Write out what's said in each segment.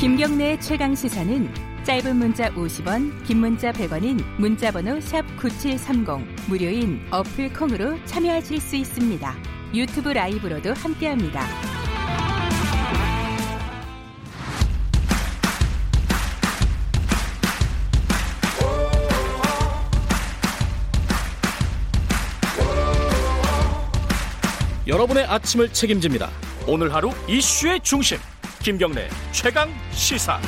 김경래의 최강 시사는 짧은 문자 50원, 긴 문자 100원인 문자번호 샵9730 무료인 어플 콩으로 참여하실 수 있습니다. 유튜브 라이브로도 함께합니다. 여러분의 아침을 책임집니다. 오늘 하루 이슈의 중심 김경래 최강 시사.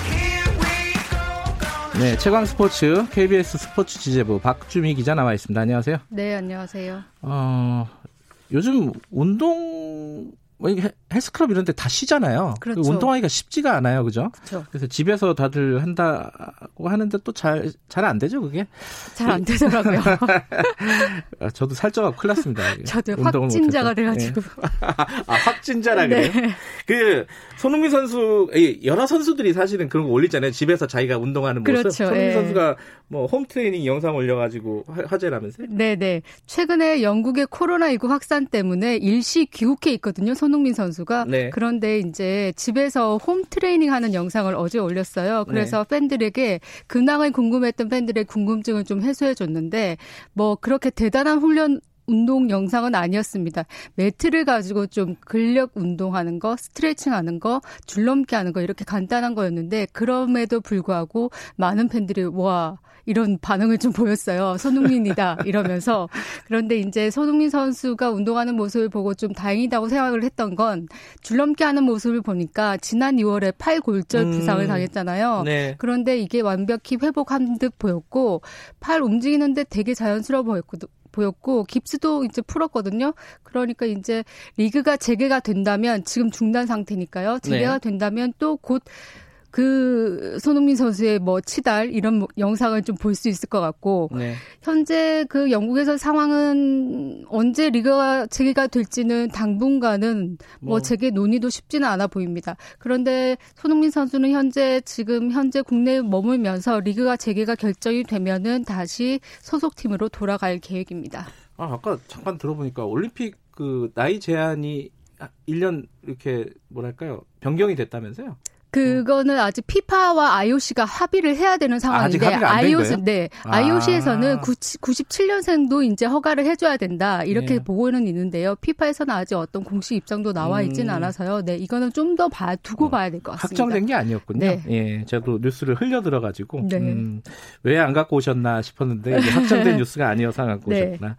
네, 최강 스포츠 KBS 스포츠 지재부 박주미 기자 나와 있습니다. 안녕하세요. 네, 안녕하세요. 어, 요즘 운동 뭐 이게 헬스클럽 이런 데 다 쉬잖아요. 그 그렇죠. 운동하기가 쉽지가 않아요. 그죠? 그렇죠. 그래서 집에서 다들 한다고 하는데 또 잘 잘 안 되죠, 그게? 잘 안 되더라고요. 아, 저도 살쪄가 큰일 났습니다. 저도 확진자가 못해서. 돼가지고. 아, 확진자라 그래요? 네. 그, 손흥민 선수, 이 여러 선수들이 사실은 그런 거 올리잖아요. 집에서 자기가 운동하는 모습. 그렇죠, 손흥민 예. 선수가 뭐 홈트레이닝 영상 올려 가지고 화- 화제라면서요? 네 네. 최근에 영국의 코로나19 확산 때문에 일시 귀국해 있거든요. 손흥민 선수 가. 네. 그런데 이제 집에서 홈 트레이닝 하는 영상을 어제 올렸어요. 그래서 네. 팬들에게 근황을 궁금했던 팬들의 궁금증을 좀 해소해 줬는데 뭐 그렇게 대단한 훈련 운동 영상은 아니었습니다. 매트를 가지고 좀 근력 운동하는 거, 스트레칭 하는 거, 줄넘기 하는 거 이렇게 간단한 거였는데 그럼에도 불구하고 많은 팬들이 와 이런 반응을 좀 보였어요. 손흥민이다 이러면서 그런데 이제 손흥민 선수가 운동하는 모습을 보고 좀 다행이다고 생각을 했던 건 줄넘기 하는 모습을 보니까 지난 2월에 팔 골절 음. 부상을 당했잖아요. 네. 그런데 이게 완벽히 회복한 듯 보였고 팔 움직이는데 되게 자연스러워 보였거든. 보였고 깁스도 이제 풀었거든요. 그러니까 이제 리그가 재개가 된다면 지금 중단 상태니까요. 재개가 네. 된다면 또곧 그 손흥민 선수의 뭐 치달 이런 뭐 영상을 좀 볼 수 있을 것 같고 네. 현재 그 영국에서 상황은 언제 리그가 재개가 될지는 당분간은 뭐, 뭐. 재개 논의도 쉽지는 않아 보입니다. 그런데 손흥민 선수는 현재 지금 현재 국내에 머물면서 리그가 재개가 결정이 되면은 다시 소속팀으로 돌아갈 계획입니다. 아, 아까 잠깐 들어보니까 올림픽 그 나이 제한이 1년 이렇게 뭐랄까요? 변경이 됐다면서요? 그거는 아직 피파와 IOC가 합의를 해야 되는 상황인데 아직 IOC? 네 아. IOC에서는 97년생도 이제 허가를 해줘야 된다 이렇게 네. 보고는 있는데요. 피파에서는 아직 어떤 공식 입장도 나와 있지는 음. 않아서요. 네 이거는 좀 더 봐 두고 봐야 될 것 같습니다. 확정된 게 아니었군요. 네. 예, 저도 뉴스를 흘려 들어가지고 네. 음, 왜안 갖고 오셨나 싶었는데 확정된 뉴스가 아니어서 안 갖고 네. 오셨구나.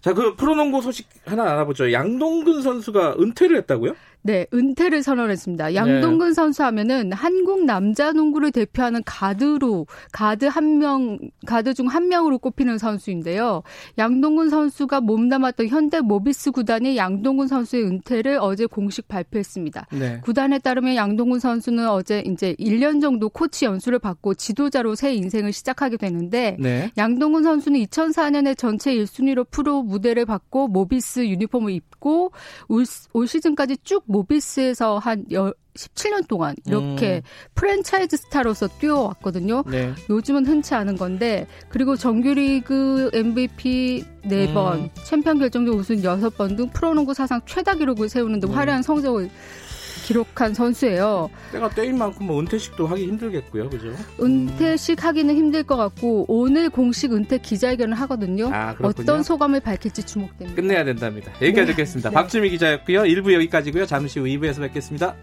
자, 그 프로농구 소식 하나 알아보죠. 양동근 선수가 은퇴를 했다고요? 네, 은퇴를 선언했습니다. 양동근 선수 하면은 한국 남자 농구를 대표하는 가드로 가드 한 명, 가드 중 한 명으로 꼽히는 선수인데요. 양동근 선수가 몸담았던 현대 모비스 구단이 양동근 선수의 은퇴를 어제 공식 발표했습니다. 네. 구단에 따르면 양동근 선수는 어제 이제 1년 정도 코치 연수를 받고 지도자로 새 인생을 시작하게 되는데 네. 양동근 선수는 2004년에 전체 1순위로 프로 무대를 밟고 모비스 유니폼을 입고 올, 올 시즌까지 쭉 모비스에서 한 열, 17년 동안 이렇게 프랜차이즈 스타로서 뛰어왔거든요. 네. 요즘은 흔치 않은 건데 그리고 정규리그 MVP 4번, 음. 챔피언 결정전 우승 6번 등 프로농구 사상 최다 기록을 세우는 등 네. 화려한 성적을 기록한 선수예요. 때가 때인 만큼 뭐 은퇴식도 하기 힘들겠고요. 그죠? 은퇴식 하기는 힘들 것 같고 오늘 공식 은퇴 기자회견을 하거든요. 아. 어떤 소감을 밝힐지 주목됩니다. 끝내야 된답니다. 여기까지 네. 듣겠습니다. 네. 박주미 기자였고요. 1부 여기까지고요. 잠시 후 2부에서 뵙겠습니다.